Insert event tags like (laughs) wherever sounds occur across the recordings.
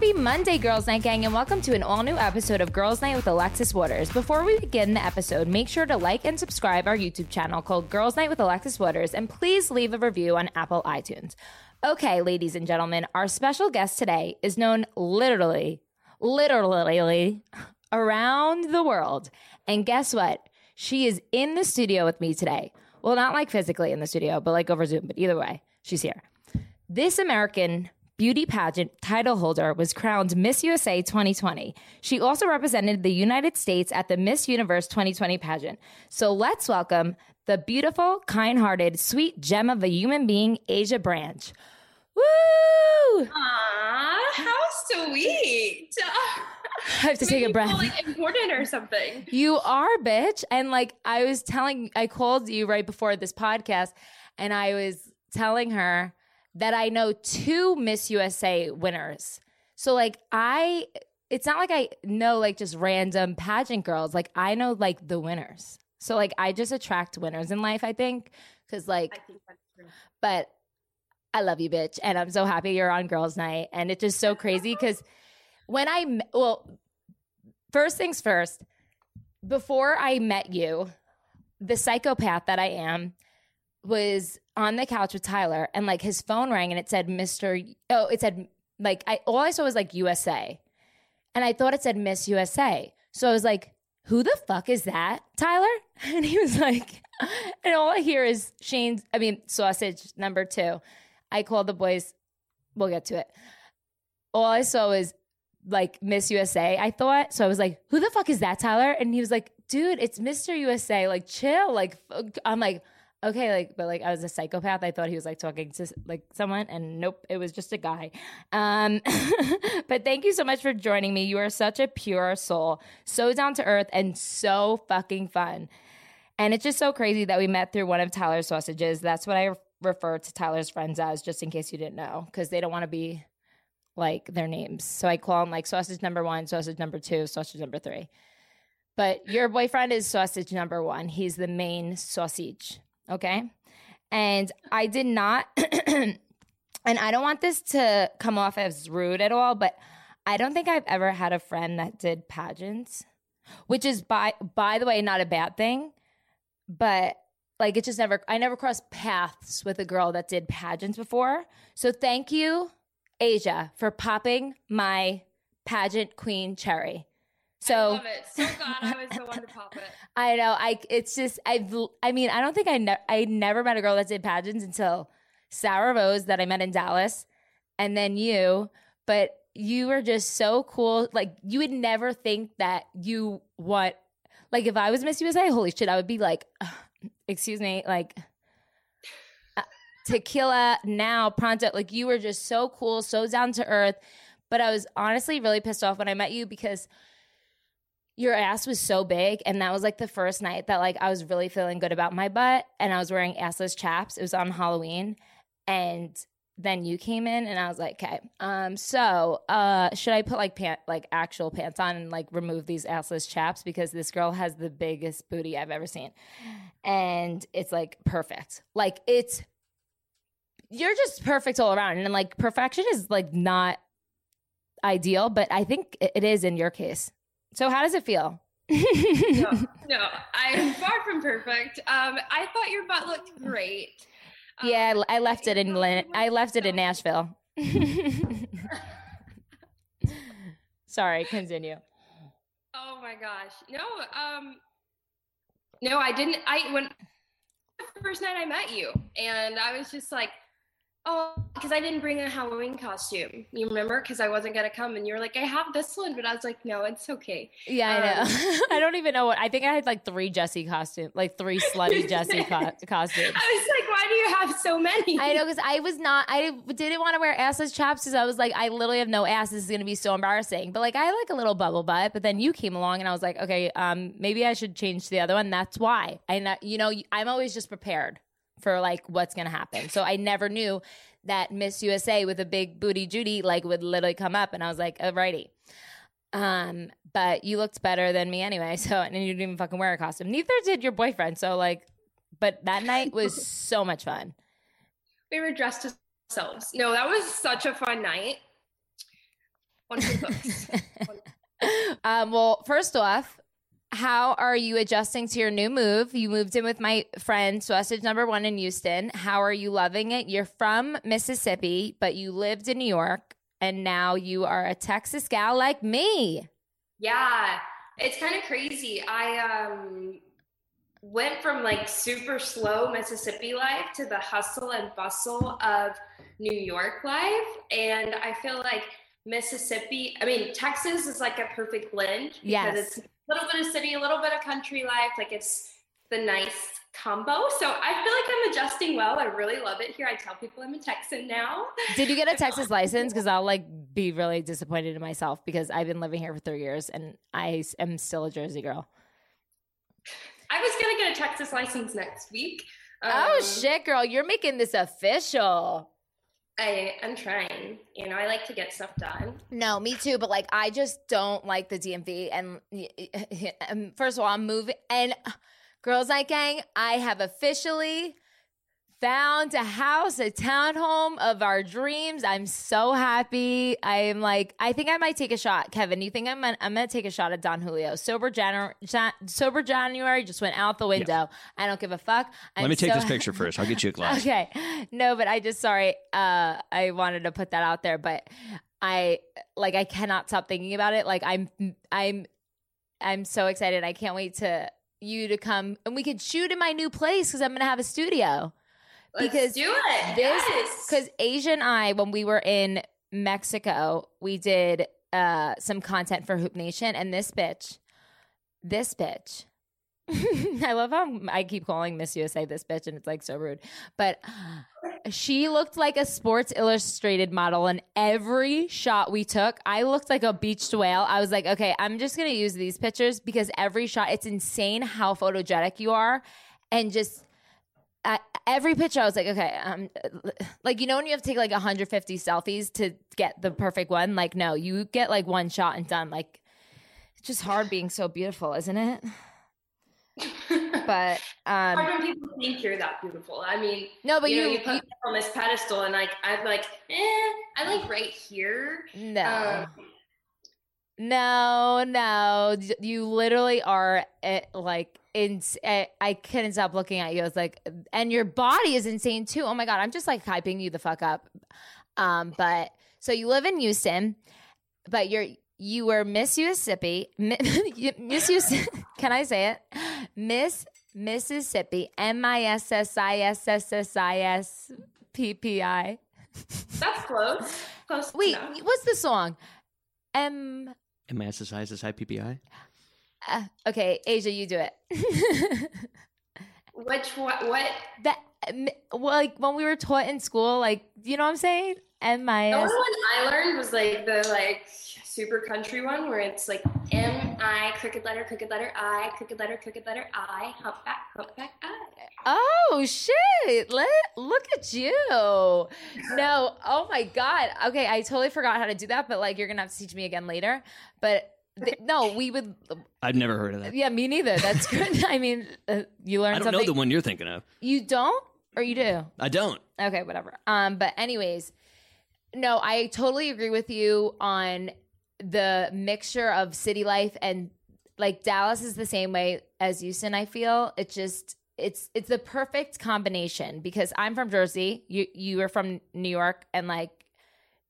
Happy Monday, Girls Night Gang, and welcome to an all new episode of Girls Night with Alexis Waters. Before we begin the episode, make sure to like and subscribe our YouTube channel called Girls Night with Alexis Waters, and please leave a review on Apple iTunes. Okay, ladies and gentlemen, our special guest today is known literally, literally around the world. And guess what? She is in the studio with me today. Well, not like physically in the studio, but like over Zoom, but either way, she's here. This American beauty pageant title holder was crowned Miss USA 2020. She also represented the United States at the Miss Universe 2020 pageant. So let's welcome the beautiful, kind hearted, sweet gem of a human being, Asya Branch. Woo! Aww, how sweet. I have to take a breath. like important or something. You are, bitch. And like I was telling, I called you right before this podcast, and I was telling her that I know two Miss USA winners. So like I it's not like I know like just random pageant girls. Like I know like the winners. So like I just attract winners in life, I think. Cause like I think that's true. But I love you, bitch. And I'm so happy you're on girls' night. And it's just so crazy because when I well, first things first, before I met you, the psychopath that I am was on the couch with Tyler and like his phone rang and it said Mr. Oh, it said like I all I saw was like USA. And I thought it said Miss USA. So I was like, who the fuck is that, Tyler? (laughs) And he was like, (laughs) and all I hear is Shane's, I mean, sausage number two. I called the boys, we'll get to it. All I saw was like Miss USA, I thought. So I was like, who the fuck is that, Tyler? And he was like, dude, it's Mr. USA. Like, chill. Like, I'm like, okay, like, but like I was a psychopath. I thought he was like talking to like someone, and nope, it was just a guy. Um, (laughs) but thank you so much for joining me. You are such a pure soul, so down to earth, and so fucking fun. And it's just so crazy that we met through one of Tyler's sausages. That's what I refer to Tyler's friends as, just in case you didn't know, because they don't want to be like their names. So I call them like sausage number one, sausage number two, sausage number three. But your boyfriend is sausage number one. He's the main sausage. Okay. And I did not, (clears throat) and I don't want this to come off as rude at all, but I don't think I've ever had a friend that did pageants, which is by by the way not a bad thing, but like it just never I never crossed paths with a girl that did pageants before. So thank you, Asya, for popping my pageant queen cherry. So I it. So glad I was the one to pop it. (laughs) I know. I it's just I've I mean I don't think I ne- I never met a girl that did pageants until Sarah Rose that I met in Dallas, and then you. But you were just so cool. Like you would never think that you want. Like if I was Miss USA, holy shit, I would be like, (sighs) excuse me, like uh, tequila now pronto. Like you were just so cool, so down to earth. But I was honestly really pissed off when I met you because your ass was so big and that was like the first night that like I was really feeling good about my butt and I was wearing assless chaps. It was on Halloween and then you came in and I was like, okay, um, so uh, should I put like pant like actual pants on and like remove these assless chaps because this girl has the biggest booty I've ever seen, and it's like perfect, like it's you're just perfect all around, and like perfection is like not ideal, but I think it is in your case. So how does it feel? (laughs) no, no, I'm far from perfect. Um, I thought your butt looked great. Um, yeah, I left it in I left it in Nashville. (laughs) Sorry, continue. Oh my gosh. No, um no, I didn't I when the first night I met you and I was just like Oh, because I didn't bring a Halloween costume. You remember? Because I wasn't gonna come, and you were like, "I have this one," but I was like, "No, it's okay." Yeah, I know. Um, (laughs) I don't even know what. I think I had like three Jesse costumes, like three slutty (laughs) Jesse co- costumes. I was like, "Why do you have so many?" I know because I was not. I didn't want to wear assless chaps because I was like, I literally have no ass. This is gonna be so embarrassing. But like, I like a little bubble butt. But then you came along, and I was like, okay, um, maybe I should change to the other one. That's why. And uh, you know, I'm always just prepared for like what's gonna happen. So I never knew that Miss USA with a big booty Judy like would literally come up, and I was like, alrighty. Um, but you looked better than me anyway. (laughs) So and you didn't even fucking wear a costume. Neither did your boyfriend. So like, but that night (laughs) was so much fun. we were dressed as ourselves. No, that was such a fun night. Books. (laughs) um, well, first off, how are you adjusting to your new move? You moved in with my friend, Sausage Number One in Houston. How are you loving it? You're from Mississippi, but you lived in New York, and now you are a Texas gal like me. Yeah, it's kind of crazy. I um went from like super slow Mississippi life to the hustle and bustle of New York life, and I feel like Mississippi, I mean Texas is like a perfect blend because Yes. it's little bit of city, a little bit of country life, like it's the nice combo. So I feel like I'm adjusting well. I really love it here. I tell people I'm a Texan now. (laughs) Did you get a (laughs) Texas license? Because I'll like be really disappointed in myself because I've been living here for three years and I am still a Jersey girl. I was gonna get a Texas license next week. oh Um, shit, girl, you're making this official. I I'm trying. You know, I like to get stuff done. No, me too. But like, I just don't like the DMV. (laughs) And first of all, I'm moving. And uh, Girls Night Gang, I have officially found a house, a townhome of our dreams. I'm so happy. I'm like, I think I might take a shot. Kevin, you think I'm gonna, I'm gonna take a shot at Don Julio? Sober January, sober January just went out the window. I don't give a fuck. I'm Let me take so this picture first. I'll get you a glass. (laughs) Okay. No, but I just sorry. Uh I wanted to put that out there, but I like I cannot stop thinking about it. Like I'm I'm I'm so excited. I can't wait to you to come and we could shoot in my new place cuz I'm going to have a studio. Let's Because do it. This yes. cuz Asya and I when we were in Mexico, we did uh some content for Hoop Nation and this bitch this bitch (laughs) I love how I keep calling Miss USA this bitch, and it's like so rude. But she looked like a Sports Illustrated model in every shot we took. I looked like a beached whale. I was like, okay, I'm just gonna use these pictures because every shot, it's insane how photogenic you are, and just. Every picture, I was like, okay, um, like you know when you have to take like 150 selfies to get the perfect one. Like, no, you get like one shot and done. Like, it's just hard being so beautiful, isn't it? (laughs) But um, Hard when people think you're that beautiful. I mean, no, but you, you, know, you put you- on this pedestal, and like I'm like, eh, I like right here. no, Um, no, no. You literally are eh, like in. eh, I couldn't stop looking at you. I was like, and your body is insane too. Oh my god, I'm just like hyping you the fuck up. Um, but so you live in Houston, but you're you were Miss Mississippi, Mi- (laughs) Miss Houston. (laughs) Can I say it? Miss Mississippi, M I S S I S S S I S P P I. that's close. Close. Wait, enough. what's the song? M. M I S S I S S I P P I. Uh, okay, Asya, you do it. Which what? What? that well, like when we were taught in school, like you know what I'm saying? M I The only one I learned was like the like super country one where it's like M I crooked letter crooked letter I crooked letter crooked letter I humpback humpback I. Oh shit! Let look at you. No, oh my god. Okay, I totally forgot how to do that, but like you're gonna have to teach me again later. But th- no, we would. I've never heard of that. Yeah, me neither. That's (laughs) good. I mean, uh, you learned. I don't something. know the one you're thinking of. You don't, or you do? I don't. Okay, whatever. Um, but anyways, no, I totally agree with you on the mixture of city life and like Dallas is the same way as Houston. I feel it's just it's it's the perfect combination because I'm from Jersey, you you are from New York, and like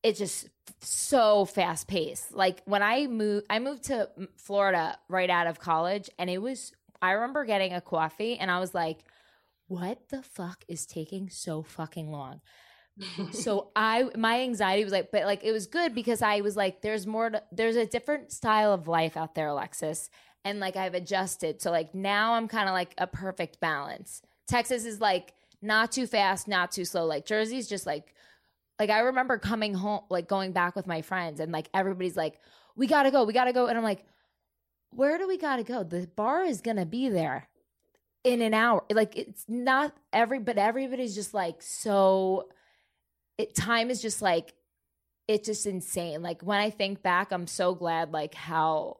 it's just so fast paced. Like when I moved, I moved to Florida right out of college, and it was. I remember getting a coffee, and I was like, "What the fuck is taking so fucking long?" So (laughs) I my anxiety was like, but like it was good because I was like, there's more. To, there's a different style of life out there, Alexis, and like I've adjusted. So like now I'm kind of like a perfect balance. Texas is like not too fast, not too slow. Like Jersey's just like, like I remember coming home, like going back with my friends, and like everybody's like, we gotta go, we gotta go, and I'm like, where do we gotta go? The bar is gonna be there in an hour. Like it's not every, but everybody's just like so it time is just like it's just insane. Like when I think back, I'm so glad like how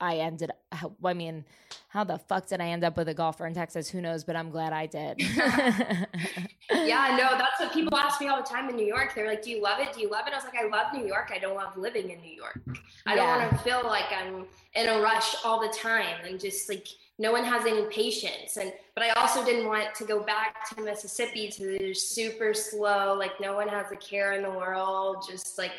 I ended how, I mean, how the fuck did I end up with a golfer in Texas? Who knows, but I'm glad I did. (laughs) yeah, no, that's what people ask me all the time in New York. They're like, "Do you love it? Do you love it?" I was like, "I love New York. I don't love living in New York. I Yeah. don't want to feel like I'm in a rush all the time and just like no one has any patience." And but I also didn't want to go back to Mississippi to the super slow, like no one has a care in the world, just like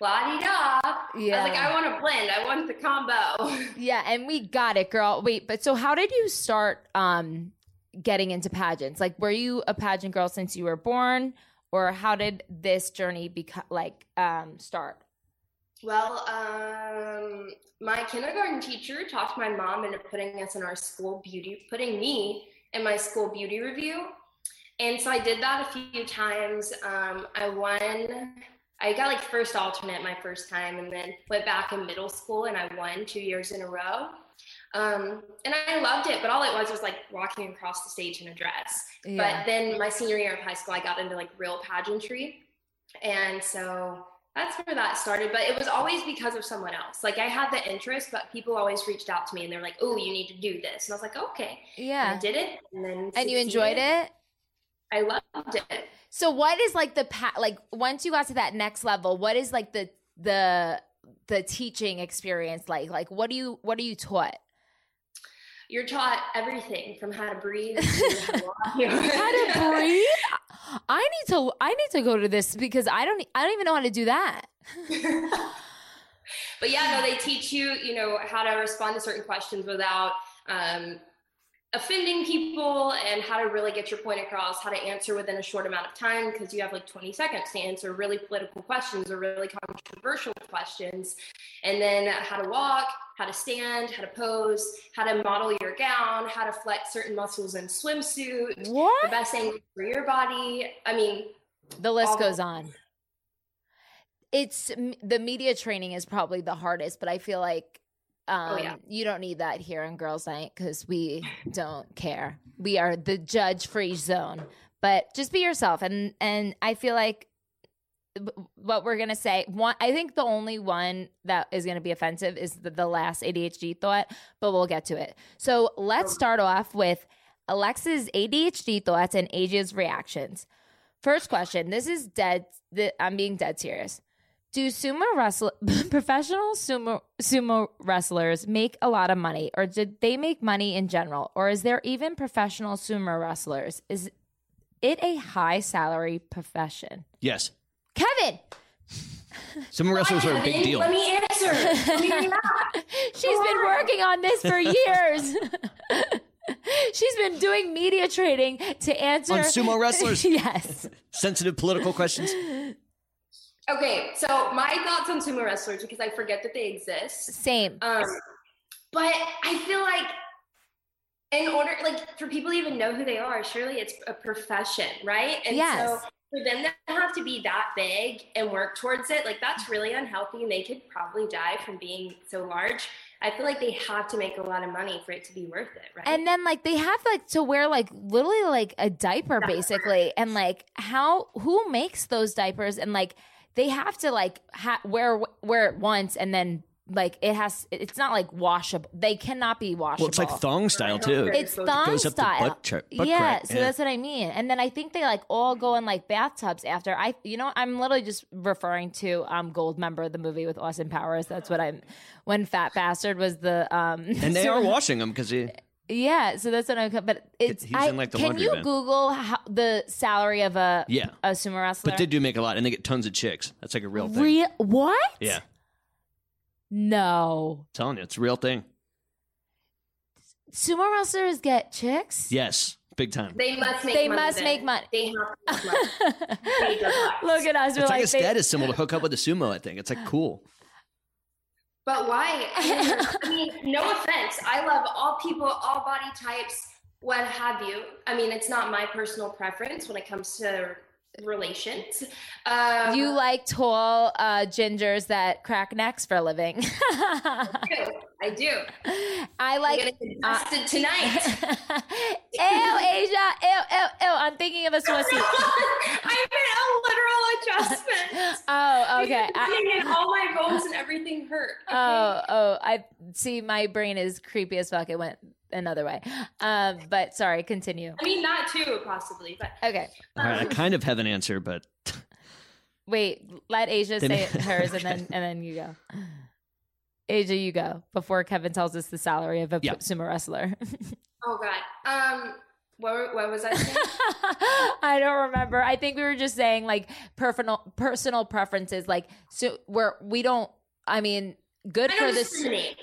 la di da. I was like, I want to blend. I want the combo. (laughs) yeah, and we got it, girl. Wait, but so how did you start um getting into pageants? Like were you a pageant girl since you were born? Or how did this journey become like um start? Well, um, my kindergarten teacher talked my mom into putting us in our school beauty, putting me in my school beauty review. And so I did that a few times. Um, I won, I got like first alternate my first time, and then went back in middle school and I won two years in a row. Um, and I loved it, but all it was was like walking across the stage in a dress. But then my senior year of high school, I got into like real pageantry. And so that's where that started. But it was always because of someone else. Like I had the interest, but people always reached out to me and they're like, oh, you need to do this. And I was like, okay. And yeah. I did it. And then And you enjoyed it? I loved it. So what is like the pa- like once you got to that next level, what is like the the the teaching experience like? Like what do you what are you taught? You're taught everything from how to breathe to (laughs) how to walk. How to breathe? (laughs) I need to I need to go to this because I don't I don't even know how to do that. (laughs) but yeah, no, they teach you, you know, how to respond to certain questions without um, offending people and how to really get your point across, how to answer within a short amount of time because you have like 20 seconds to answer really political questions or really controversial questions. And then how to walk, how to stand, how to pose, how to model your gown, how to flex certain muscles in swimsuit, what? the best angle for your body. I mean, The list goes the- on. It's the media training is probably the hardest, but I feel like um, Oh, yeah. you don't need that here in Girls Night because we (laughs) don't care. We are the judge free zone. But just be yourself, and and I feel like what we're gonna say. One, I think the only one that is gonna be offensive is the, the last ADHD thought, but we'll get to it. So let's start off with Alexa's ADHD thoughts and Asya's reactions. First question. This is dead. th- I'm being dead serious. Do sumo wrestle (laughs) professional sumo sumo wrestlers make a lot of money, or did they make money in general, or is there even professional sumo wrestlers? Is it a high salary profession? Yes. Kevin, Some wrestlers are a big deal. Let me answer. Let me (laughs) relax. she's been working on this for (laughs) years. she's been doing media training to answer On sumo wrestlers? yes. Sensitive political questions. Okay, so my thoughts on sumo wrestlers because I forget that they exist. Same. Um, but I feel like in order, like for people to even know who they are, surely it's a profession, right? And Yes. so for them to have to be that big and work towards it, like that's really unhealthy, and they could probably die from being so large. I feel like they have to make a lot of money for it to be worth it, right? And then like they have like to wear like literally like a diaper basically, and like how who makes those diapers and like they have to like ha- wear wear it once and then like it has it's not like washable. They cannot be washable. Well, it's like thong style too. It's Goes thong up the style. butt tra- butt yeah, crack, so yeah. that's what I mean. And then I think they like all go in like bathtubs after. I, you know, I'm literally just referring to um Goldmember, of the movie with Austin Powers. That's what I'm. When Fat Bastard was the um. and they (laughs) are washing them because he. Yeah, so that's what I'm. But it's. He's I, in, like, the can laundry you bin. Google how, the salary of a Yeah. a sumo wrestler? But they do make a lot, and they get tons of chicks. That's like a real thing. Real what? Yeah, No. telling you, it's a real thing. Sumo wrestlers get chicks. Yes, Big time. They must make They money. must then. make money. They have to make money. (laughs) Major flex. Look at us. We're It's like like, a they- status symbol to hook up with a sumo. I think it's like cool. But why? I mean, (laughs) no offense. I love all people, all body types, what have you. I mean, it's not my personal preference when it comes to relations. Um, you like tall uh, gingers that crack necks for a living. (laughs) do. I do. I like gonna get busted tonight. (laughs) ew, Asya, ew, ew, ew. I'm thinking of a Swissy. (laughs) I meant a literal adjustment. (laughs) Oh, okay. I, and all my bones and everything hurt. okay? oh, oh. I see. My brain is creepy as fuck. It went another way. Um, but sorry. Continue. I mean, not too possibly, but Okay. All right, I kind of have an answer, but Wait. Let Asya say hers, and then and then you go. Asya, you go before Kevin tells us the salary of a Yeah. sumo wrestler. (laughs) oh god. Um, what, what was I saying? (laughs) I don't remember. I think we were just saying like personal personal preferences. Like so, where we don't. I mean, good I for don't this. discriminate.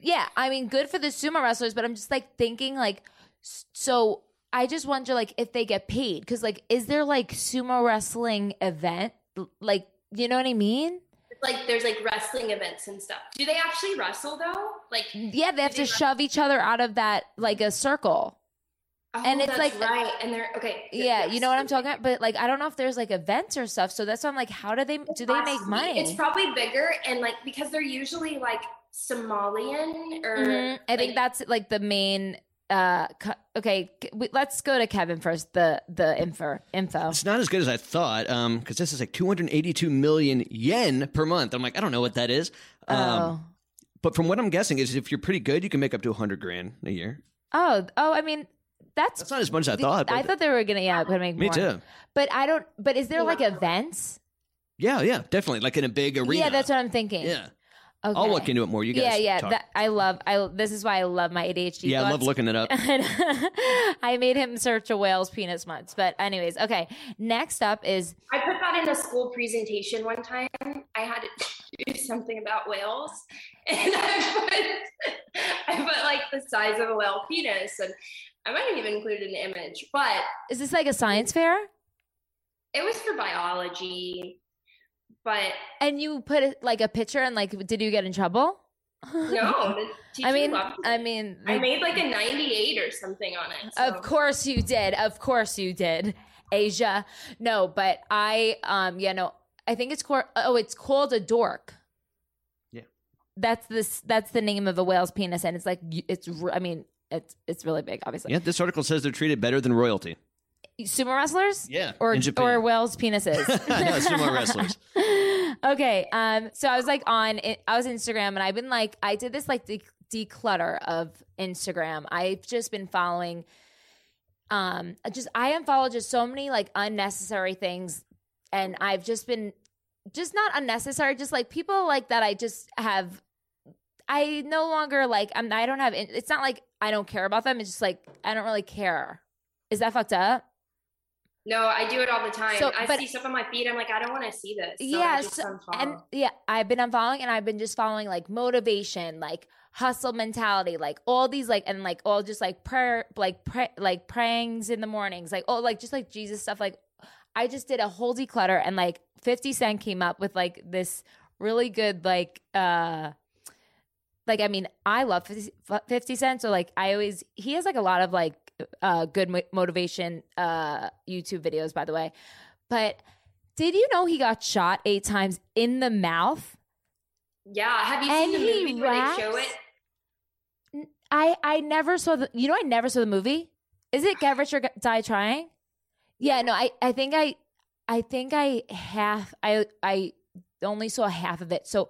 Yeah, I mean, good for the sumo wrestlers. But I'm just like thinking like, so I just wonder like if they get paid because like, is there like sumo wrestling event? Like, you know what I mean? Like, there's like wrestling events and stuff. Do they actually wrestle though? Like, Yeah, they have to They- shove each other out of that like a circle. oh, And it's like- right, and they're okay. Yeah, yes. you know what I'm talking about. But like, I don't know if there's like events or stuff. So that's why I'm like, how do they do they make money? It's probably bigger and like because they're usually like Somalian or Mhm. I think that's like the main. Uh, okay, let's go to Kevin first. The the info info. it's not as good as I thought. Um, because this is like 282 million yen per month. I'm like, I don't know what that is. Um, Oh, but from what I'm guessing is if you're pretty good, you can make up to 100 grand a year. oh, oh. I mean, that's. That's not as much as I thought. I thought they were gonna yeah, gonna make me more. too. But I don't. But is there like events? Yeah, yeah, definitely. Like in a big arena. Yeah, that's what I'm thinking. Yeah, Okay. I'll look into it more. You guys. yeah, yeah. talk. That, I love. I. This is why I love my ADHD. yeah, I love looking it up. (laughs) I made him search a whale's penis once. But anyways, okay. Next up is I put that in a school presentation one time. I had to (laughs) do something about whales, (laughs) and I put I put like the size of a whale penis, and I might have even included an image, but is this like a science fair? it was for biology. But And you put like a picture and like did you get in trouble? no, the (laughs) I mean loved it. I mean I like, made like a 98 or something on it. So. Of course you did. Of course you did. Asya. No, but I um yeah, no. I think it's called oh, it's called a dork. Yeah. That's this that's the name of a whale's penis and it's like it's I mean it's it's really big obviously. yeah, this article says they're treated better than royalty. Sumo wrestlers? Yeah, Or in Japan. or whales penises. (laughs) no, sumo (laughs) wrestlers. okay. Um. So I was like on. I was Instagram, and I've been like, I did this like de- declutter of Instagram. I've just been following. Um. Just I unfollowed just so many like unnecessary things, and I've just been, just not unnecessary. Just like people like that. I just have. I no longer like. I'm. I don't have. It's not like I don't care about them. It's just like I don't really care. Is that fucked up? No, I do it all the time. So, I but- see stuff on my feed. I'm like, I don't want to see this. So yeah, I just so- unfollow. and yeah, I've been unfollowing and I've been just following like motivation, like hustle mentality, like all these like and like all just like prayer, like pray, like prayings in the mornings, like oh, like just like Jesus stuff. Like I just did a whole declutter and like Fifty Cent came up with like this really good like uh like I mean I love 50, 50 Cent, so like I always he has like a lot of like uh good mo- motivation uh YouTube videos by the way, but. Did you know he got shot eight times in the mouth? yeah, have you and seen the he movie where they show it? I I never saw the. You know, I never saw the movie. Is it Get Rich or Die Trying? Yeah, no, I I think I I think I half I I only saw half of it. So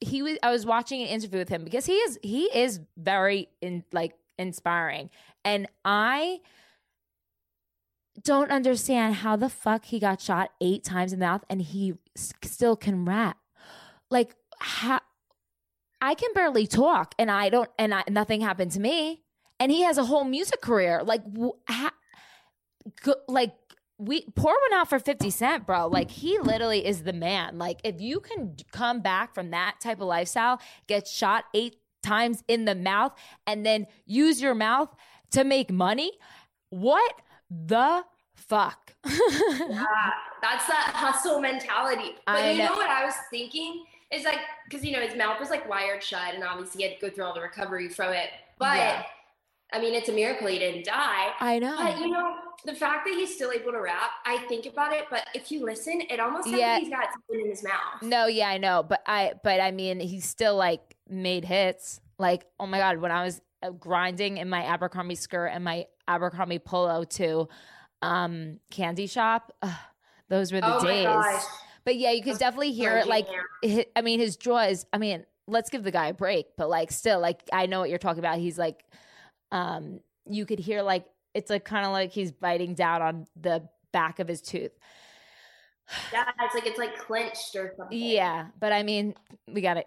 he was I was watching an interview with him because he is he is very in like inspiring, and I don't understand how the fuck he got shot eight times in the mouth and he still can rap. Like how I can barely talk and I don't and I, nothing happened to me. And he has a whole music career. Like ha, go, like we pour one out for 50 cent bro like he literally is the man like if you can come back from that type of lifestyle get shot eight times in the mouth and then use your mouth to make money what the fuck? (laughs) Yeah, that's that hustle mentality. But I you know. know what I was thinking is like, because you know his mouth was like wired shut, and obviously he had to go through all the recovery from it. But Yeah. I mean, it's a miracle he didn't die. I know. But you know, the fact that he's still able to rap, I think about it. But if you listen, it almost sounds Yeah. like he's got something in his mouth. No, yeah, I know, but I, but I mean, he still like made hits. Like, oh my god, when I was grinding in my Abercrombie skirt and my Abercrombie polo to um candy shop, ugh, those were the oh days. my gosh. But yeah, you could definitely hear it. Like, Yeah. hi- I mean, his jaw is. I mean, let's give the guy a break, but like, still, like, I know what you're talking about. He's like, um, you could hear like it's like kind of like he's biting down on the back of his tooth. Yeah, it's like it's like clenched or something. Yeah, but I mean, we got to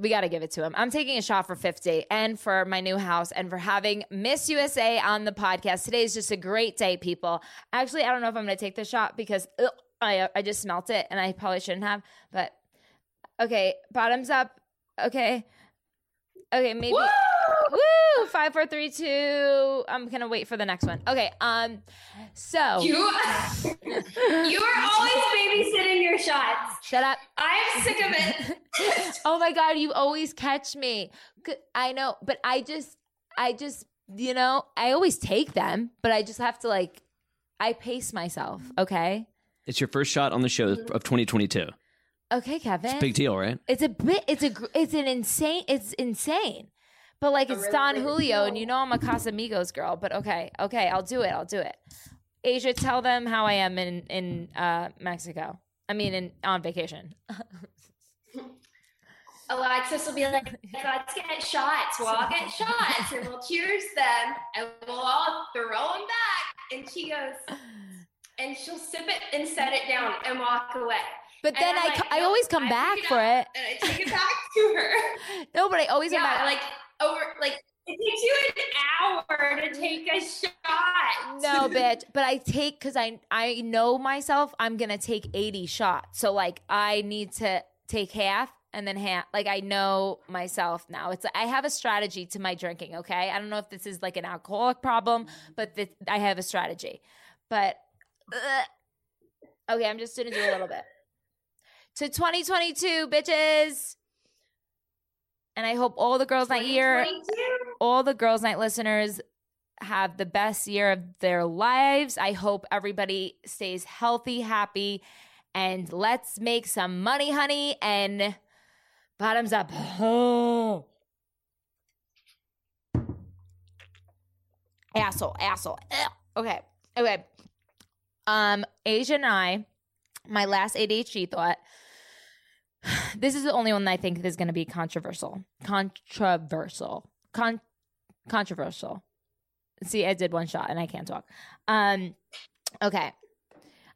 we got to give it to him. I'm taking a shot for 50 and for my new house and for having Miss USA on the podcast. Today is just a great day, people. Actually, I don't know if I'm going to take this shot because ugh, I I just smelt it and I probably shouldn't have, but okay, bottoms up. Okay. Okay, maybe Woo! Woo! Five, four, three, two. I'm gonna wait for the next one. Okay. Um. So You, (laughs) you are always babysitting your shots. shut up. I'm sick of it. (laughs) oh my god, you always catch me. I know, but I just, I just, you know, I always take them, but I just have to like, I pace myself. Okay. It's your first shot on the show of 2022. Okay, Kevin. It's a Big deal, right? It's a bit. It's a. gr- It's an insane. It's insane. But like it's really Don Julio, and you know I'm a Casamigos girl. But okay, okay, I'll do it. I'll do it. Asya, tell them how I am in in uh, Mexico. I mean, in on vacation. (laughs) Alexis will be like, let's get shots. We'll all get shots and we'll cheers them and we'll all throw them back. And she goes, and she'll sip it and set it down and walk away. But And then I'm I, like, I always come I back for it. And I take it back to her. (laughs) No, but I always come back. like over, like it takes you an hour to take a shot. No, bitch. But I take because I I know myself. I'm gonna take 80 shots. So like I need to take half and then half. Like I know myself now. It's I have a strategy to my drinking. Okay, I don't know if this is like an alcoholic problem, but th- I have a strategy. But ugh. okay, I'm just gonna do a little bit to 2022, bitches. And I hope all the girls night year all the girls night listeners have the best year of their lives. I hope everybody stays healthy happy and let's make some money honey and bottoms up. (gasps) Asshole asshole. Ugh. okay okay. Um asya and i my last adhd thought this is the only one i think is going to be controversial. Controversial. Con- controversial. See i did one shot and i can't talk. Um okay.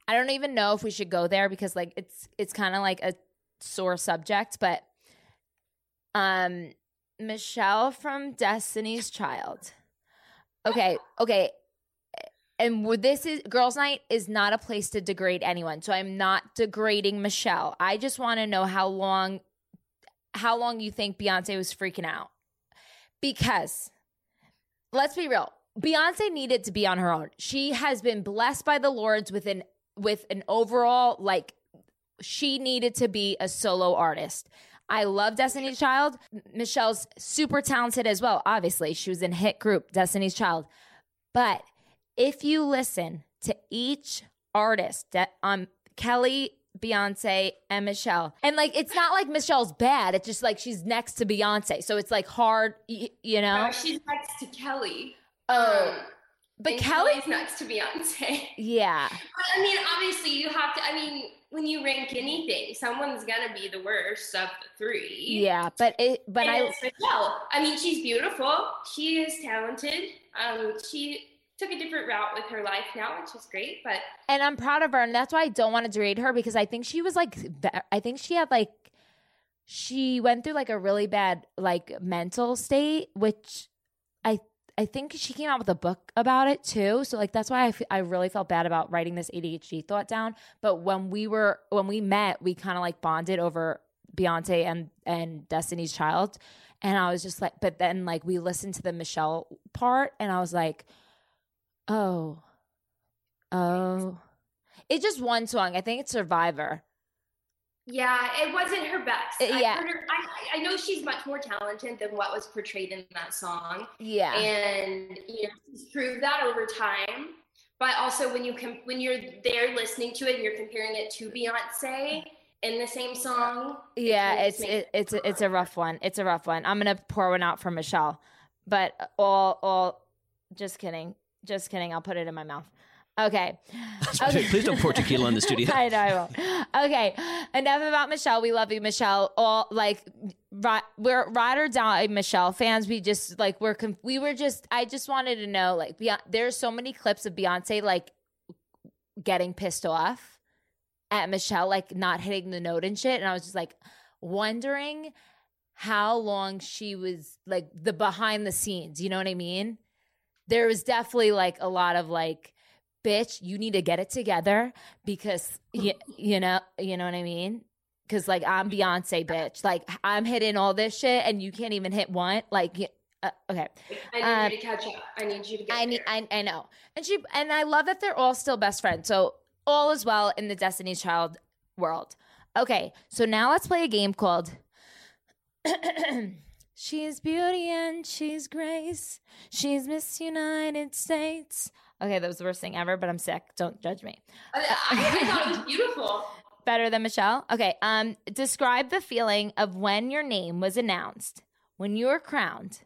I don't even know if we should go there because like it's it's kind of like a sore subject but um michelle from destiny's child. Okay okay and this is girls night is not a place to degrade anyone so i'm not degrading michelle. I just want to know how long how long you think beyonce was freaking out. Because let's be real beyonce needed to be on her own. She has been blessed by the lords with an with an overall like she needed to be a solo artist. I love destiny's child. Michelle's super talented as well obviously. She was in hit group destiny's child. But if you listen to each artist that um kelly Beyonce and Michelle. And like it's not like Michelle's bad. It's just like she's next to Beyonce. So it's like hard, y- you know. Uh, she's next to Kelly. Oh, Um, but Kelly Kelly's next to Beyonce. Yeah. But I mean, obviously, you have to. I mean, when you rank anything, someone's gonna be the worst of the three. Yeah, but it but and I Michelle. I mean, she's beautiful. She is talented. Um, she took a different route with her life now, which is great. But and I'm proud of her and that's why I don't want to degrade her because I think she was like I think she had like she went through like a really bad like mental state which I I think she came out with a book about it too. So like that's why I, f- I really felt bad about writing this ADHD thought down. But when we were when we met, we kind of like bonded over Beyonce and and Destiny's Child, and I was just like, but then like we listened to the Michelle part, and I was like, Oh. Oh. It's just one song. I think it's Survivor. Yeah, it wasn't her best. Uh, I yeah. her- I, I know she's much more talented than what was portrayed in that song, Yeah. and you know she's proved that over time. But also, when you com- when you're there listening to it, and you're comparing it to Beyonce in the same song. yeah, it's it, it's a, it's a rough one. It's a rough one. I'm gonna pour one out for Michelle, but all all just kidding, just kidding. I'll put it in my mouth. Okay. Okay. Please don't pour tequila in the (laughs) studio. I know I will. Okay, enough about Michelle. We love you, Michelle. All like, we're ride or die Michelle fans. We just like we're conf- we were just. I just wanted to know like Beyonce, there's so many clips of Beyonce like getting pissed off at Michelle like not hitting the note and shit, and I was just like wondering how long she was like the behind the scenes. You know what I mean? There was definitely like a lot of like bitch, you need to get it together because you, you know, you know what I mean? Cuz like I'm Beyonce bitch. Like I'm hitting all this shit and you can't even hit one. Like uh, okay. I need Um, you to catch up. I need you to get I need. I, I know. And she and I love that they're all still best friends. So all is well in the Destiny's Child world. Okay, so now let's play a game called (clears throat) She's beauty and she's grace. She's Miss United States. Okay, that was the worst thing ever, but I'm sick. Don't judge me. I, I, thought it was beautiful. (laughs) Better than Michelle? Okay, um describe the feeling of when your name was announced when you were crowned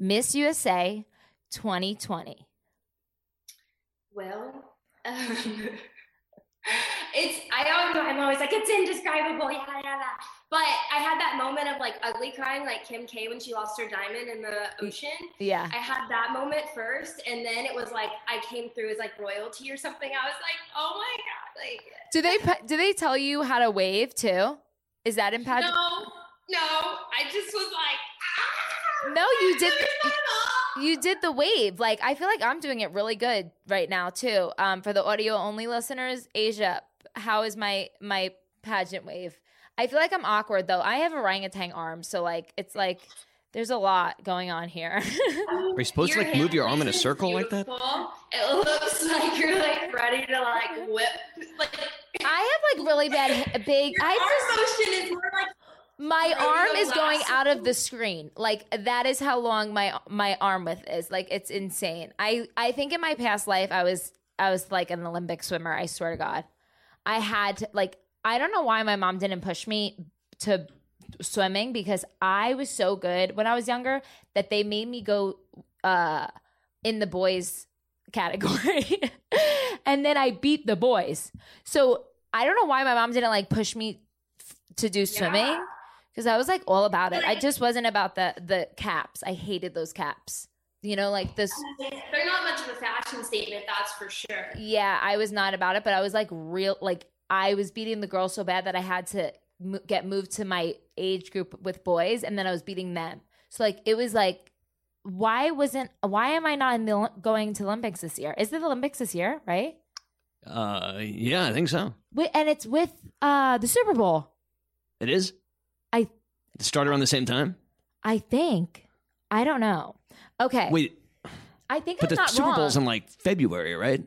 Miss USA 2020. Well, um, (laughs) it's I always I'm always like it's indescribable, yeah, yeah, yeah. But I had that moment of like ugly crying, like Kim K when she lost her diamond in the ocean. Yeah. I had that moment first, and then it was like I came through as like royalty or something. I was like, oh my god, like Do they do they tell you how to wave too? Is that in no, pageant? no. I just was like, ah, No, you did there's the- not. You did the wave. Like I feel like I'm doing it really good right now too. Um, for the audio only listeners, Asya, how is my my pageant wave? I feel like I'm awkward though. I have a orangutan arms, so like it's like there's a lot going on here. Are you supposed to like move your arm in a circle is like that? It looks like you're like ready to like whip. Like I have like really bad big. your I arm just motion is more like my Ready arm is going lasso. out of the screen. Like that is how long my my arm width is. Like it's insane. I I think in my past life I was I was like an Olympic swimmer. I swear to God, I had to, like I don't know why my mom didn't push me to swimming because I was so good when I was younger that they made me go uh in the boys category. (laughs) and then I beat the boys. So I don't know why my mom didn't like push me f- to do swimming because I was like all about it. I just wasn't about the the caps. I hated those caps. You know, like this. they're not much of a fashion statement, that's for sure. Yeah, I was not about it, but I was like real. Like I was beating the girls so bad that I had to mo- get moved to my age group with boys, and then I was beating them. So like it was like, why wasn't? Why am I not in the going to Olympics this year? Is it the Olympics this year? Right? Uh, yeah, I think so. Wi- And it's with uh the Super Bowl. It is. I It started around the same time. I think. I don't know. Okay. Wait, I think but I'm the not Super wrong. Bowl's in like February, right?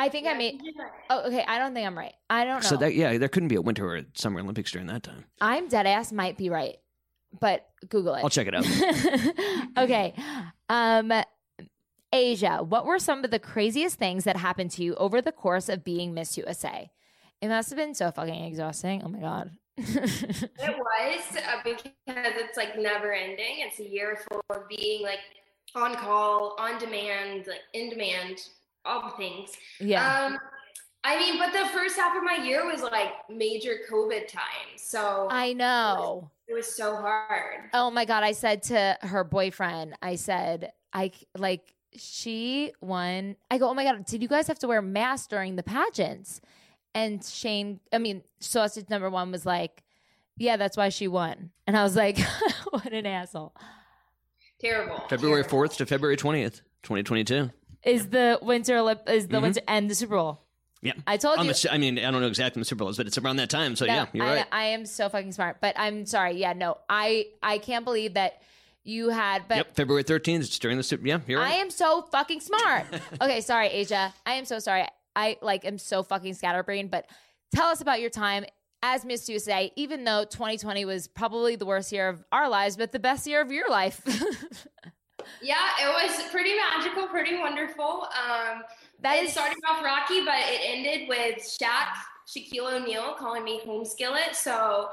I think I made. Oh, okay. I don't think I'm right. I don't know. So that yeah, there couldn't be a Winter or a Summer Olympics during that time. I'm dead ass. Might be right, but Google it. I'll check it out. (laughs) okay. Um, Asya, what were some of the craziest things that happened to you over the course of being Miss USA? It must have been so fucking exhausting. Oh my god. (laughs) It was uh, because it's like never ending. It's a year full of being like on call, on demand, like in demand, all the things. yeah. Um, I mean, but the first half of my year was like major COVID time, so I know. it was so hard. Oh my god, I said to her boyfriend, I said, I like she won. I go, "Oh my god, did you guys have to wear masks during the pageants?" And Shane, I mean, sausage number 1 was like, "Yeah, that's why she won." And I was like, (laughs) "What an asshole." Terrible. February Terrible. fourth to February twentieth, twenty twenty two. Is the winter Olymp- is the Mhm. winter and the Super Bowl. Yeah. I told I'm you assu- I mean, I don't know exactly when the Super Bowl is, but it's around that time. So yeah, you're I, right. I am so fucking smart, but I'm sorry. Yeah, no, I I can't believe that You had, but yep, February 13th. It's during the Super. Yeah, you're right. I am so fucking smart. (laughs) okay, sorry, Asya. I am so sorry. I like am so fucking scatterbrained. But tell us about your time as Miss USA. Even though 2020 was probably the worst year of our lives, but the best year of your life. (laughs) Yeah, it was pretty magical, pretty wonderful. Um, that it is started off rocky, but it ended with Shaq, Shaquille O'Neal calling me home skillet. So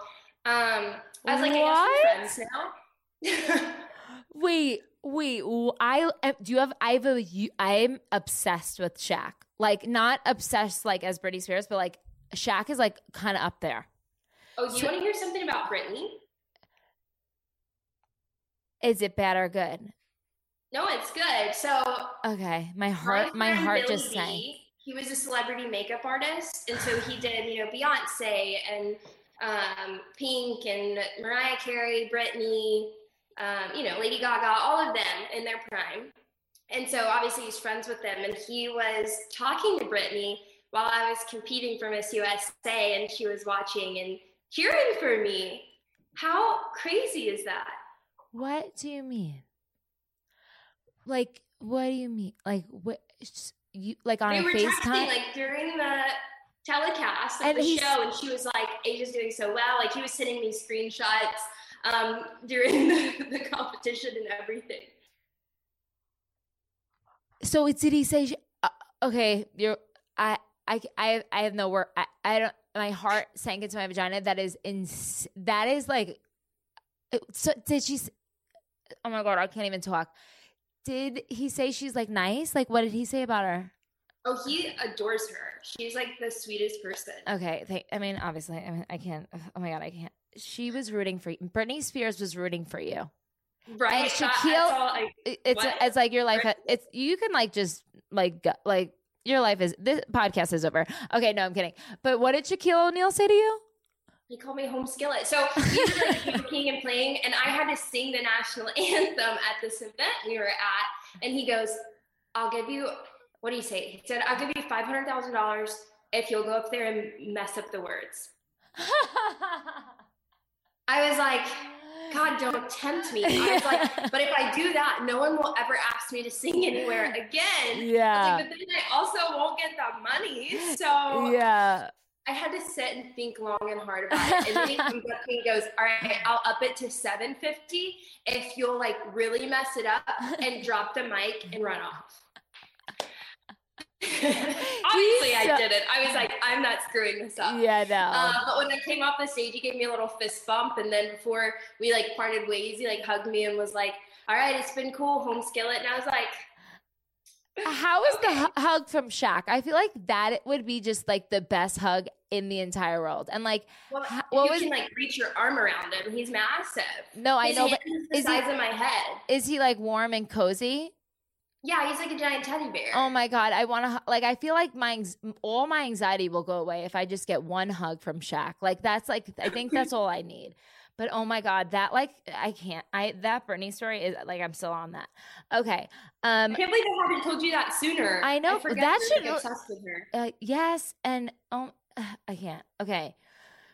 um, I was like, I guess we're friends now. (laughs) wait, wait. I uh, do you have? I have a. I'm obsessed with Shaq. Like not obsessed like as Britney Spears, but like Shaq is like kind of up there. oh, do you So- want to hear something about Britney? Is it bad or good? No, it's good. So Okay, my heart, my heart Billy just sank. He was a celebrity makeup artist, and so he did, you know, Beyonce and um, Pink and Mariah Carey, Britney, um, you know, Lady Gaga, all of them in their prime. And so obviously he's friends with them, and he was talking to Britney while I was competing for Miss USA, and she was watching and cheering for me. How crazy is that? What do you mean? Like, what do you mean? Like, what? You like on we a were texting FaceTime? like during the telecast of And the show, and she was like, "Asya's doing so well." Like he was sending me screenshots um, (laughs) during the, the competition and everything. so it's did he say? Uh, okay, you're. I. I. I. I have no word. I. I don't. My heart sank into my vagina. That is ins. That is like. uh, So did she? Oh my god! I can't even talk. Did he say she's like nice? Like, what did he say about her? Oh, he adores her. She's like the sweetest person. Okay, thank, I mean, obviously, I mean, I can't. Oh my god, I can't. She was rooting for you. Britney Spears was rooting for you. right? And Shaquille- all It's What? it's like your life. Right. It's you can like just like like your life is this podcast is over. Okay, no, I'm kidding. But what did Shaquille O'Neal say to you? He called me home skillet. So he was like (laughs) and playing, and I had to sing the national (laughs) anthem at this event we were at. And he goes, "I'll give you." What do you say? He said, "I'll give you five hundred thousand dollars if you'll go up there and mess up the words." (laughs) I was like, God, don't tempt me. I was like, but if I do that, no one will ever ask me to sing anywhere again. Yeah, like, but then I also won't get the money. So yeah. I had to sit and think long and hard about it. And then he (laughs) comes up and goes, All right, I'll up it to 750 if you'll like really mess it up and (laughs) drop the mic and run off. (laughs) Obviously, I did it. I was like, I'm not screwing this up. Yeah, no. Uh, but when I came off the stage, he gave me a little fist bump, and then before we like parted ways, he like hugged me and was like, "All right, it's been cool, home skillet." And I was like, How was the hug from Shaq? I feel like that would be just like the best hug in the entire world. And like, "Well, Ha- what you was- can like reach your arm around him. He's massive. no, I know, but is the is he- size of my head. is he like warm and cozy? Yeah, he's like a giant teddy bear. Oh my god, I want to like. I feel like my all my anxiety will go away if I just get one hug from Shaq. Like that's like I think that's all I need. But oh my god, that like I can't. I that Britney story is like I'm still on that. Okay, um, I can't believe I haven't told you that sooner. I know, I that should- obsessed with her. uh, yes, and um, (sighs) I can't. Okay,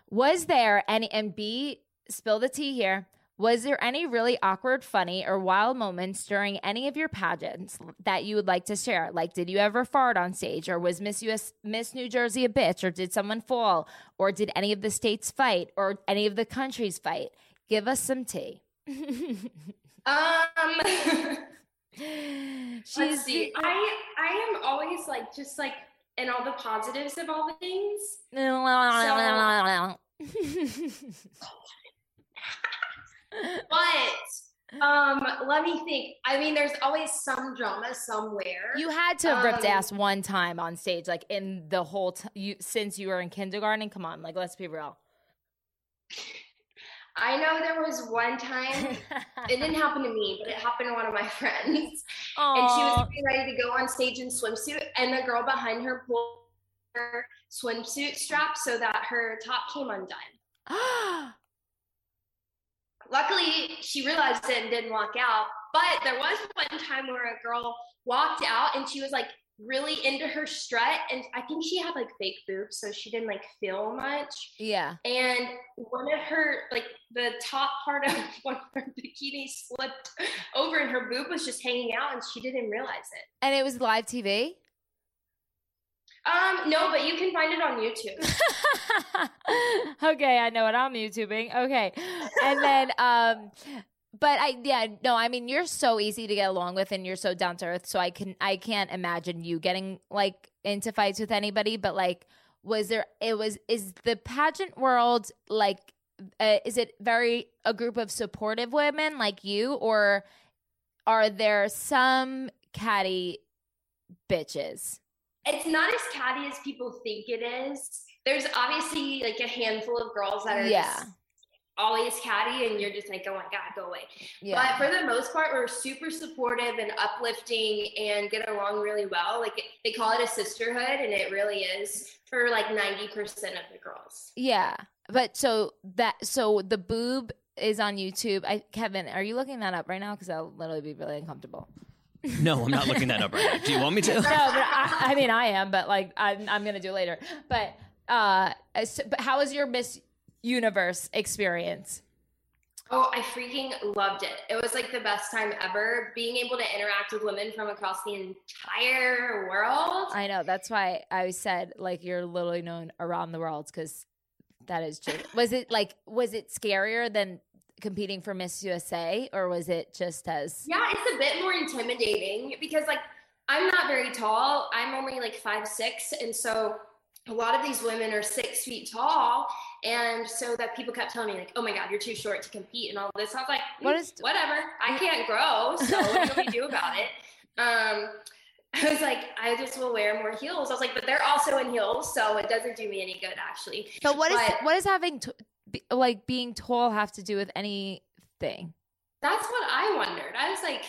was there any and B spill the tea here? Was there any really awkward, funny, or wild moments during any of your pageants that you would like to share? Like, did you ever fart on stage, or was Miss US, Miss New Jersey a bitch, or did someone fall, or did any of the states fight, or any of the countries fight? Give us some tea. (laughs) Um, (laughs) (laughs) She's see. I I am always like just like in all the positives of all the things. (laughs) But um, let me think. I mean, there's always some drama somewhere. You had to have ripped Um, ass one time on stage, like in the whole t- you since you were in kindergarten. Come on, like let's be real. I know there was one time. (laughs) It didn't happen to me, but it happened to one of my (laughs) friends. And she was getting ready to go on stage in swimsuit, and the girl behind her pulled her swimsuit strap so that her top came undone. (gasps) Luckily, she realized it and didn't walk out. But there was one time where a girl walked out and she was like really into her strut, and I think she had like fake boobs, so she didn't like feel much. Yeah. And one of her, like the top part of (laughs) one of her bikini slipped over, and her boob was just hanging out, and she didn't realize it. And it was live TV? Um, no, but you can find it on YouTube. (laughs) okay, I know what I'm YouTubing. Okay. And then um but I yeah, no, I mean you're so easy to get along with and you're so down to earth, so I can I can't imagine you getting like into fights with anybody, but like was there it was is the pageant world like uh, is it very a group of supportive women like you or are there some catty bitches? it's not as catty as people think it is. There's obviously like a handful of girls that are Yeah. just always catty and you're just like, oh my God, go away. Yeah. But for the most part, we're super supportive and uplifting and get along really well. Like they call it a sisterhood and it really is for like 90% of the girls. Yeah. But so that so the boob is on YouTube. I Kevin, are you looking that up right now? Because I'll literally be really uncomfortable. No, I'm not looking that up right now. Do you want me to? (laughs) No, but I, I mean I am, but like I'm, I'm gonna do it later. But uh, as- but how is your Miss Universe experience? Oh, I freaking loved it. It was like the best time ever being able to interact with women from across the entire world. I know that's why I said like you're literally known around the world because that is true. Was it like was it scarier than competing for Miss USA or was it just as Yeah, it's a bit more intimidating because like I'm not very tall. I'm only like five six, and so a lot of these women are six feet tall, and so that people kept telling me like, "Oh my God, you're too short to compete," and all this. I was like, "Mm, is- whatever? I can't grow, so what do we do (laughs) about it? Um, (laughs) I was like, I just will wear more heels. I was like, but they're also in heels, so it doesn't do me any good actually. So what is But- what is having t- be, like being tall have to do with anything? That's what I wondered. I was like,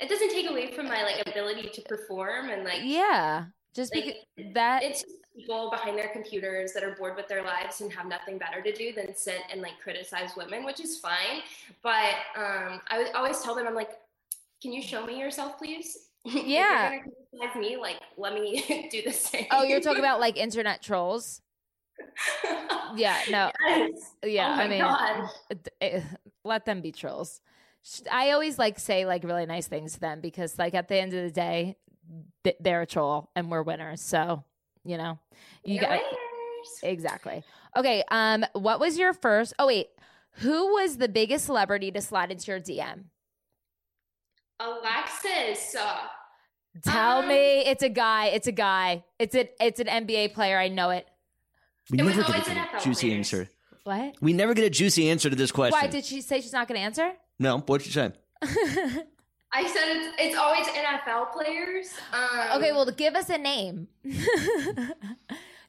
it doesn't take away from my like ability to perform and like Yeah, just Like, because that it's people behind their computers that are bored with their lives and have nothing better to do than sit and like criticize women, which is fine. But um, I would always tell them, I'm like, can you show me yourself, please? (laughs) Yeah. criticize me, like, let me (laughs) do the same. Oh, you're talking (laughs) about like internet trolls. Yeah, no, yes. yeah. oh I mean, it- it- let them be trolls. I always like say like really nice things to them because like at the end of the day, they're a troll and we're winners. So you know, you got exactly. Okay. Um, what was your first? Oh wait, who was the biggest celebrity to slide into your DM? Alexis. Uh, Tell Um, me, it's a guy. It's a guy. It's an it's an NBA player. I know it. We It was never always get a juicy players. answer. What? We never get a juicy answer to this question. Why did she say she's not going to answer? no, what'd you say? (laughs) I said it's, it's always NFL players. Um, Okay, well, give us a name. (laughs)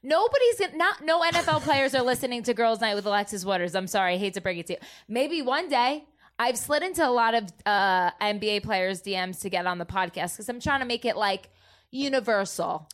Nobody's gonna- not no NFL players are listening to Girls Night with Alexis Waters. I'm sorry, I hate to break it to you. Maybe one day. I've slid into a lot of uh, NBA players' DMs to get on the podcast because I'm trying to make it like universal.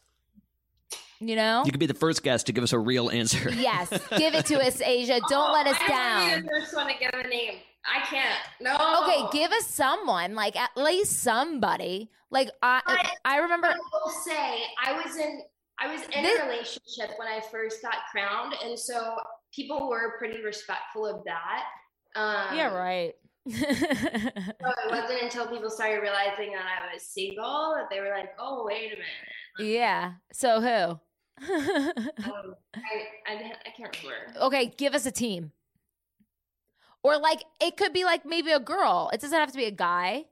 You know? You could be the first guest to give us a real answer. yes. Give it to us, (laughs) Asya. Don't let us Oh, I down. be the first one to give a name. I can't. No. Okay, give us someone, like at least somebody. Like I, I- I remember. I will say I was in I was in This- a relationship when I first got crowned, and so people were pretty respectful of that. Um, Yeah, right. (laughs) So it wasn't until people started realizing that I was single that they were like, "Oh, wait a minute." yeah. So who? (laughs) Um, I, I I can't remember. okay, give us a team. Or like it could be like maybe a girl. It doesn't have to be a guy.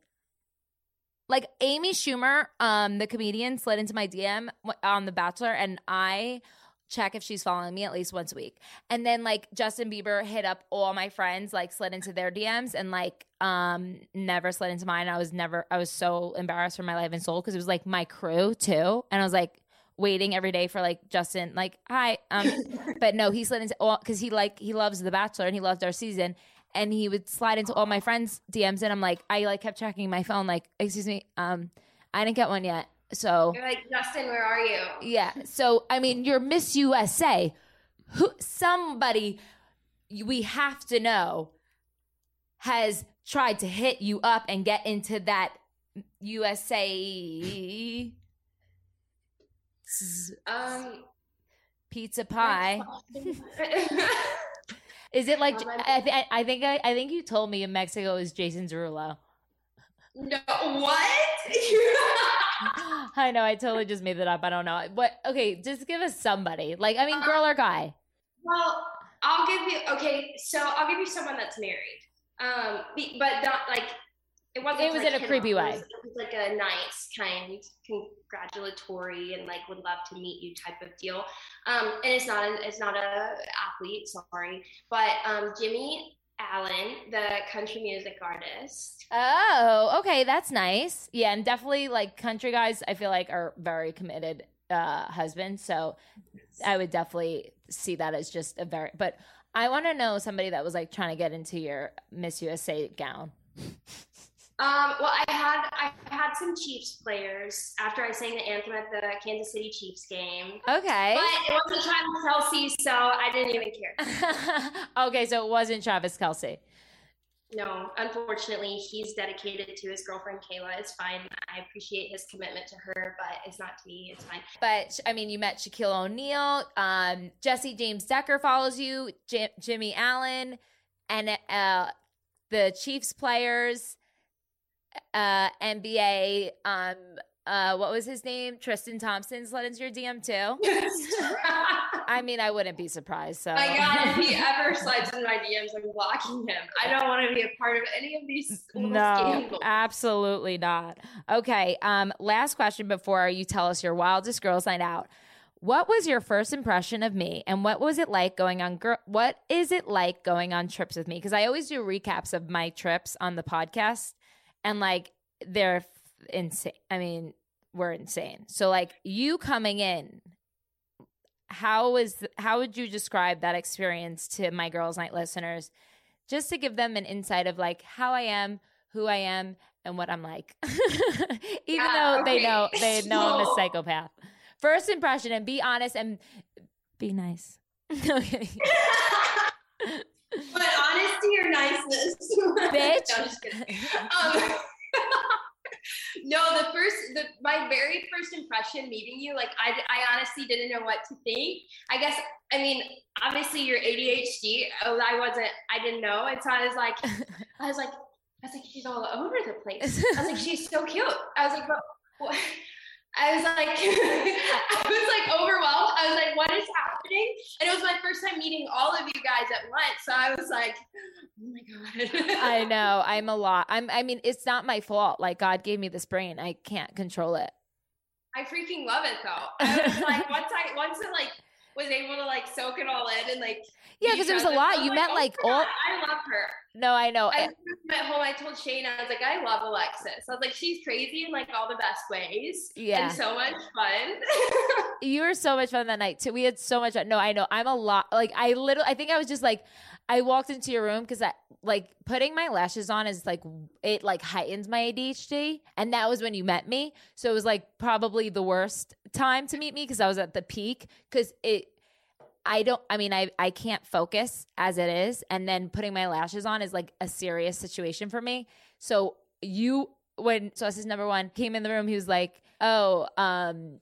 Like Amy Schumer, um, the comedian, slid into my DM on The Bachelor, and I check if she's following me at least once a week. And then like Justin Bieber hit up all my friends, like slid into their DMs, and like um never slid into mine. I was never, I was so embarrassed for my life and soul because it was like my crew too, and I was like waiting every day for like Justin, like hi, um, (laughs) but no, he slid into all because he like he loves The Bachelor and he loved our season. And he would slide into all my friends' DMs, and I'm like, I like kept checking my phone, like, excuse me, um, I didn't get one yet. So You're like, Justin, where are you? yeah. So I mean, you're Miss USA. Who somebody we have to know has tried to hit you up and get into that USA Um, Pizza pie. (laughs) (laughs) Is it like Um, I'm- th- I think I, I think you told me in Mexico is Jason Derulo. no, what? (laughs) I know I totally just made that up. I don't know. But okay, just give us somebody. Like I mean, Uh, girl or guy. well, I'll give you. Okay, so I'll give you someone that's married. Um, but not like it wasn't. It was like in a creepy way. It was, it was like a nice kind, congratulatory, and like would love to meet you type of deal. Um, and it's not. A, it's not a athlete. Sorry, but um, Jimmy Allen, the country music artist. Oh, okay, that's nice. Yeah, and definitely like country guys, I feel like are very committed uh husbands. So I would definitely see that as just a very but I want to know somebody that was like trying to get into your Miss USA gown. (laughs) Um, well, I had I had some Chiefs players after I sang the anthem at the Kansas City Chiefs game. Okay. But it wasn't Travis Kelce, so I didn't even care. (laughs) okay, so it wasn't Travis Kelce. No, unfortunately, he's dedicated to his girlfriend Kayla. It's fine. I appreciate his commitment to her, but it's not to me. It's fine. But I mean, you met Shaquille O'Neal. Um, Jesse James Decker follows you. J- Jimmy Allen, and uh, the Chiefs players. Uh, NBA. Um, uh, what was his name? Tristan Thompson slid into your DM too. I mean, I wouldn't be surprised. So my God, if he (laughs) ever slides in my DMs, I'm blocking him. I don't want to be a part of any of these no, scandals. absolutely not. Okay. Um, last question before you tell us your wildest girls' night out. What was your first impression of me, and what was it like going on? Gir- what is it like going on trips with me? Because I always do recaps of my trips on the podcast, and like they're insane. I mean, we're insane. So like you coming in, how was how would you describe that experience to my girls' night listeners? Just to give them an insight of like how I am, who I am, and what I'm like. (laughs) Even Yeah, though they know they (laughs) know I'm a psychopath. First impression and be honest and be nice. (laughs) okay. But honesty or niceness, (laughs) Bitch. No, just kidding. (laughs) Um, (laughs) no, the first, the my very first impression meeting you, like I, I honestly didn't know what to think. I guess, I mean, obviously you're ADHD. Oh, I wasn't, I didn't know, and so I was like, I was like, I was like, she's all over the place. I was like, she's so cute. I was like, but what? I was like, (laughs) I was like overwhelmed. I was like, what is happening? And it was my first time meeting all of you guys at once. So I was like, oh my God. I (laughs) know. I'm a lot. I'm I mean, it's not my fault. Like God gave me this brain. I can't control it. I freaking love it though. (laughs) I was like, once I, once I like was able to like soak it all in and like, Yeah, because it was a lot. You met oh like all I love her. No, I know. I went home. I told Shane, I was like, I love Alexis. I was like, she's crazy in like all the best ways. Yeah. And so much fun. (laughs) You were so much fun that night too. We had so much fun. No, I know. I'm a lot. Like I literally, I think I was just like, I walked into your room because I like putting my lashes on is like it like heightens my ADHD, and that was when you met me. So it was like probably the worst time to meet me because I was at the peak because it. I don't. I mean, I I can't focus as it is, and then putting my lashes on is like a serious situation for me. So you when so this is number one came in the room, he was like, "Oh, um,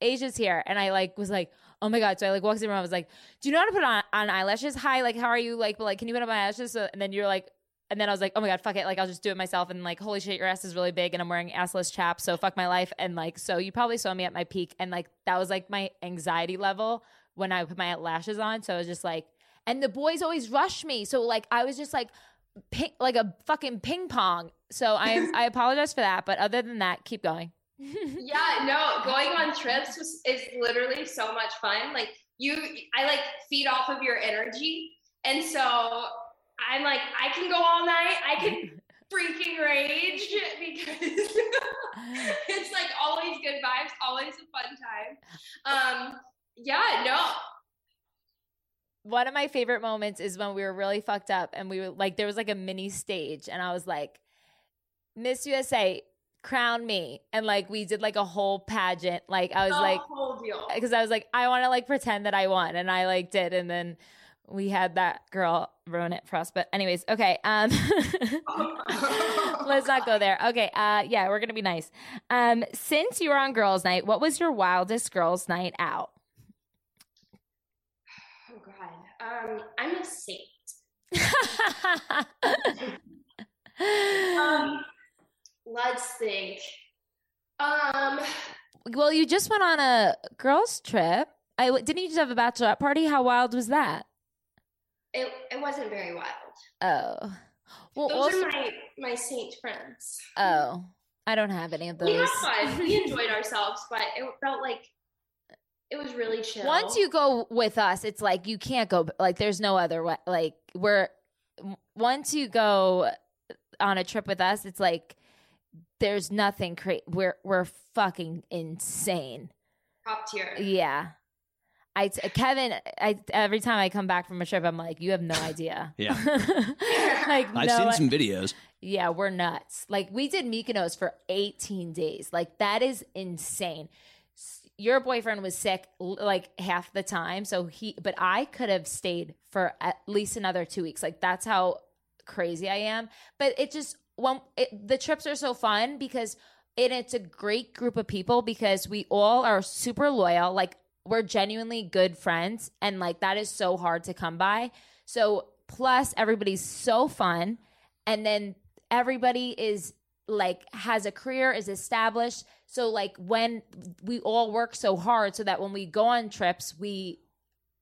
Asya's here," and I like was like, "Oh my god!" So I like walked in the room. I was like, "Do you know how to put on on eyelashes? Hi, like how are you? Like, but like, can you put on my eyelashes?" So, and then you're like. And then I was like, oh my God, fuck it. Like, I'll just do it myself. And like, holy shit, your ass is really big and I'm wearing assless chaps. So fuck my life. And like, so you probably saw me at my peak. And like, that was like my anxiety level when I put my lashes on. So I was just like, and the boys always rush me. So like, I was just like, ping, like a fucking ping pong. So I I (laughs) apologize for that. But other than that, keep going. (laughs) yeah, no, going on trips was, is literally so much fun. Like you, I like feed off of your energy. And so I'm like, I can go all night. I can (laughs) freaking rage because it's like always good vibes, always a fun time. Um, yeah, no, One of my favorite moments is when we were really fucked up and we were like, there was like a mini stage, and I was like, Miss USA, crown me. And like, we did like a whole pageant. Like, I was the like, because I was like, I want to like pretend that I won, and I like did, and then we had that girl ruin it for us. But anyways, okay. Um, (laughs) let's not go there. Okay. Uh, yeah, we're gonna be nice. Um, since you were on girls' night, what was your wildest girls' night out? Oh God, um, I'm a saint. (laughs) Um, let's think. Um, well, you just went on a girls' trip. I didn't you just have a bachelorette party? How wild was that? it it wasn't very wild. Oh, well, Those also, are my my saint friends. oh, I don't have any of those. We had fun. We (laughs) enjoyed ourselves, but it felt like it was really chill. Once you go with us, it's like you can't go. Like there's no other way. Like we're once you go on a trip with us, it's like there's nothing crazy. We're we're fucking insane. top tier. Yeah. I t- Kevin, I every time I come back from a trip, I'm like, you have no idea. Yeah. (laughs) like I've no, seen some videos. yeah, we're nuts. Like we did Mykonos for 18 days. Like that is insane. Your boyfriend was sick like half the time, so he but I could have stayed for at least another 2 weeks. Like that's how crazy I am. But it just when it, the trips are so fun because and it's a great group of people because we all are super loyal. Like we're genuinely good friends and like that is so hard to come by. So plus everybody's so fun and then everybody is like has a career is established. So like when we all work so hard so that when we go on trips we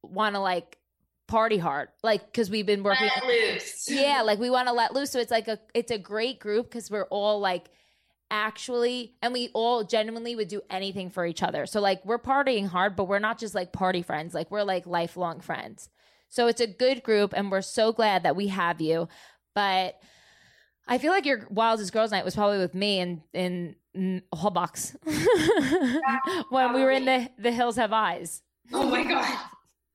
want to like party hard. Like because we've been working Let loose. (laughs) yeah like we want to let loose. So it's like a it's a great group because we're all like actually and we all genuinely would do anything for each other. So like we're partying hard but we're not just like party friends. Like we're like lifelong friends. So it's a good group and we're so glad that we have you. But i feel like your wildest girls night was probably with me in in, in Holbox (laughs) when we were in the the hills have eyes Oh my god.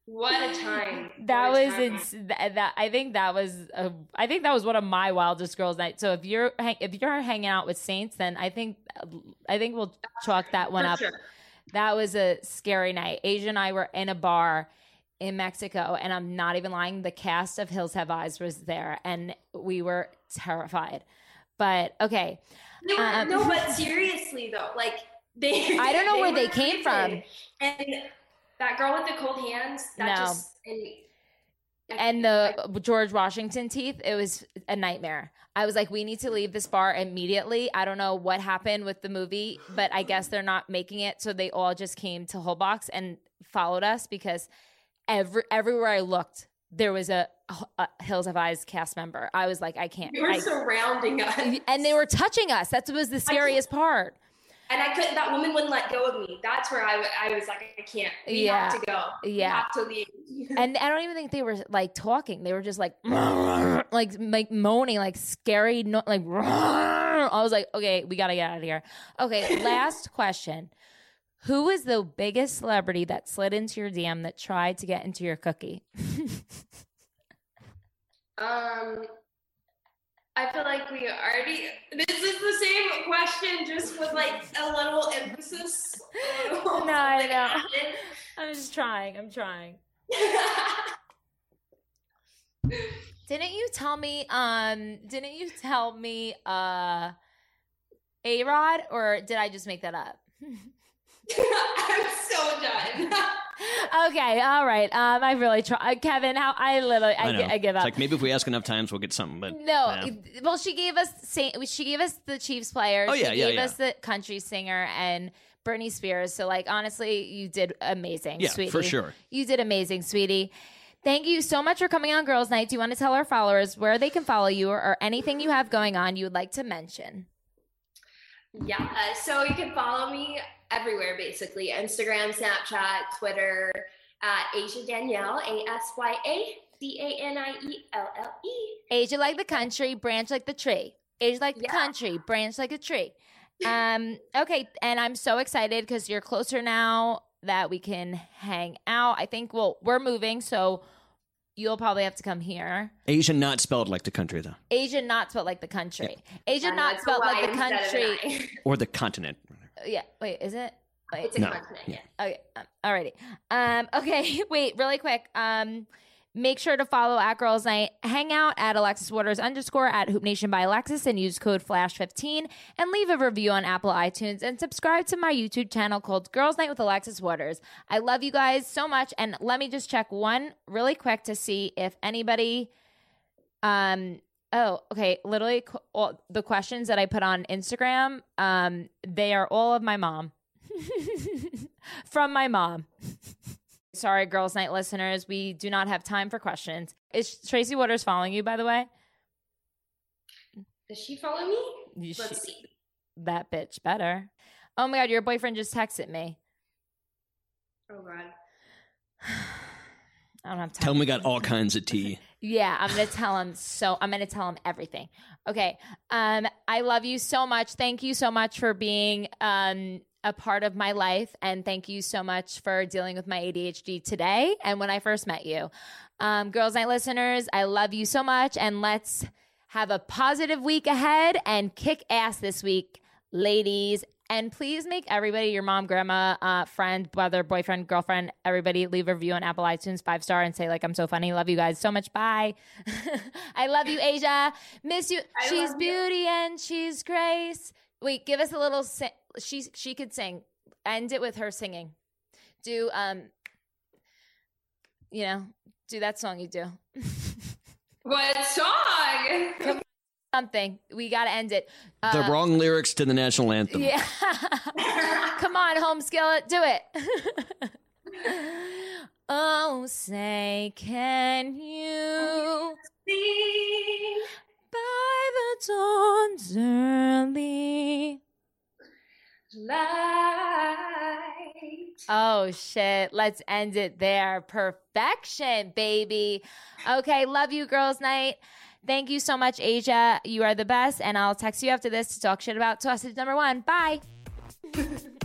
What a time. (laughs) that What was time. ins- that, that I think that was a, I think that was one of my wildest girls' night. So if you're hang, if you're hanging out with saints, then I think I think we'll chalk that one For up. sure. That was a scary night. Asya and I were in a bar in Mexico, and I'm not even lying. The cast of Hills Have Eyes was there, and we were terrified. But okay, No, Um, no, but (laughs) seriously though, like they I don't know (laughs) where they came from. And that girl with the cold hands, that No. just and, and the George Washington teeth, it was a nightmare. I was like, we need to leave this bar immediately. I don't know what happened with the movie, but I guess they're not making it. So they all just came to Holbox and followed us because every everywhere I looked, there was a, a Hills of Eyes cast member. I was like, I can't. you were I- surrounding us. and they were touching us. That was the scariest part. and I couldn't that woman wouldn't let go of me. That's where I, I was like, I can't. We Yeah. have to go. We Yeah. have to leave. (laughs) and I don't even think they were like talking. They were just like (laughs) like like moaning, like scary, no, like. (laughs) I was like, okay, we gotta get out of here. Okay, last question: Who was the biggest celebrity that slid into your DM that tried to get into your cookie? (laughs) Um, I feel like we already. This is the same question, just with like a little emphasis. (laughs) No, I know. added. (laughs) I'm just trying. I'm trying. Didn't you tell me? Um, didn't you tell me? Uh, A Rod, or did I just make that up? (laughs) I'm so done. okay, all right. Um, I really try, uh, Kevin. How I literally, I, I know. gi- I give It's up. like maybe if we ask enough times, we'll get something. But no, yeah. well, she gave us She gave us the Chiefs players. Oh, yeah, she yeah, gave yeah. us the country singer and Britney Spears. So, like, honestly, you did amazing, yeah, sweetie. for sure. You did amazing, sweetie. Thank you so much for coming on Girls Night. Do you want to tell our followers where they can follow you or, or anything you have going on you would like to mention? yeah, uh, so you can follow me everywhere basically Instagram, Snapchat, Twitter, at Asya Danielle, A S Y A D A N I E L L E. Asia like the country, branch like the tree. Asia like the Yeah. country, branch like a tree. (laughs) Um, okay, and I'm so excited because you're closer now that we can hang out. I think well, we're moving, so you'll probably have to come here. Asian not spelled like the country though, Asia not spelled like the country. Asia And not spelled like the instead of an country. Or the continent. Yeah, wait, is it? Wait, It's a No. continent. Yeah. Yeah. Okay, um, alrighty. Um, okay, (laughs) wait, really quick. Um, Make sure to follow at Girls Night Hangout at Alexis Waters underscore at Hoop Nation by Alexis and use code Flash15 and leave a review on Apple iTunes and subscribe to my YouTube channel called Girls Night with Alexis Waters. I love you guys so much. And let me just check one really quick to see if anybody um oh okay literally qu- all the questions that i put on instagram um they are all of my mom (laughs) from my mom (laughs) sorry girls night listeners we do not have time for questions is tracy waters following you by the way Does she follow me? You Let's sh- see. that bitch better oh my god your boyfriend just texted me Oh God. (sighs) i don't have time Tell him we got all kinds of tea. (laughs) Yeah, I'm gonna tell him. So I'm gonna tell him everything. Okay. Um, I love you so much. Thank you so much for being um a part of my life, and thank you so much for dealing with my ADHD today and when I first met you. Um, Girls Night listeners, I love you so much, and let's have a positive week ahead and kick ass this week, ladies. And please make everybody, your mom, grandma, uh, friend, brother, boyfriend, girlfriend, everybody leave a review on Apple iTunes, five star, and say, like, I'm so funny. Love you guys so much. Bye. (laughs) I love you, Asya. Miss you. I she's love you. beauty and she's grace. Wait, give us a little sing. She, she could sing. End it with her singing. Do, um, you know, do that song you do. (laughs) What song? Something. We got to end it. Uh, the wrong lyrics to the national anthem. Yeah. (laughs) Come on, home skillet, do it. (laughs) oh, say, can you see by the dawn's early? light. Oh shit, let's end it there. Perfection, baby. Okay, love you, girls' night. Thank you so much, Asya. You are the best, and I'll text you after this to talk shit about sausage number one. Bye. (laughs)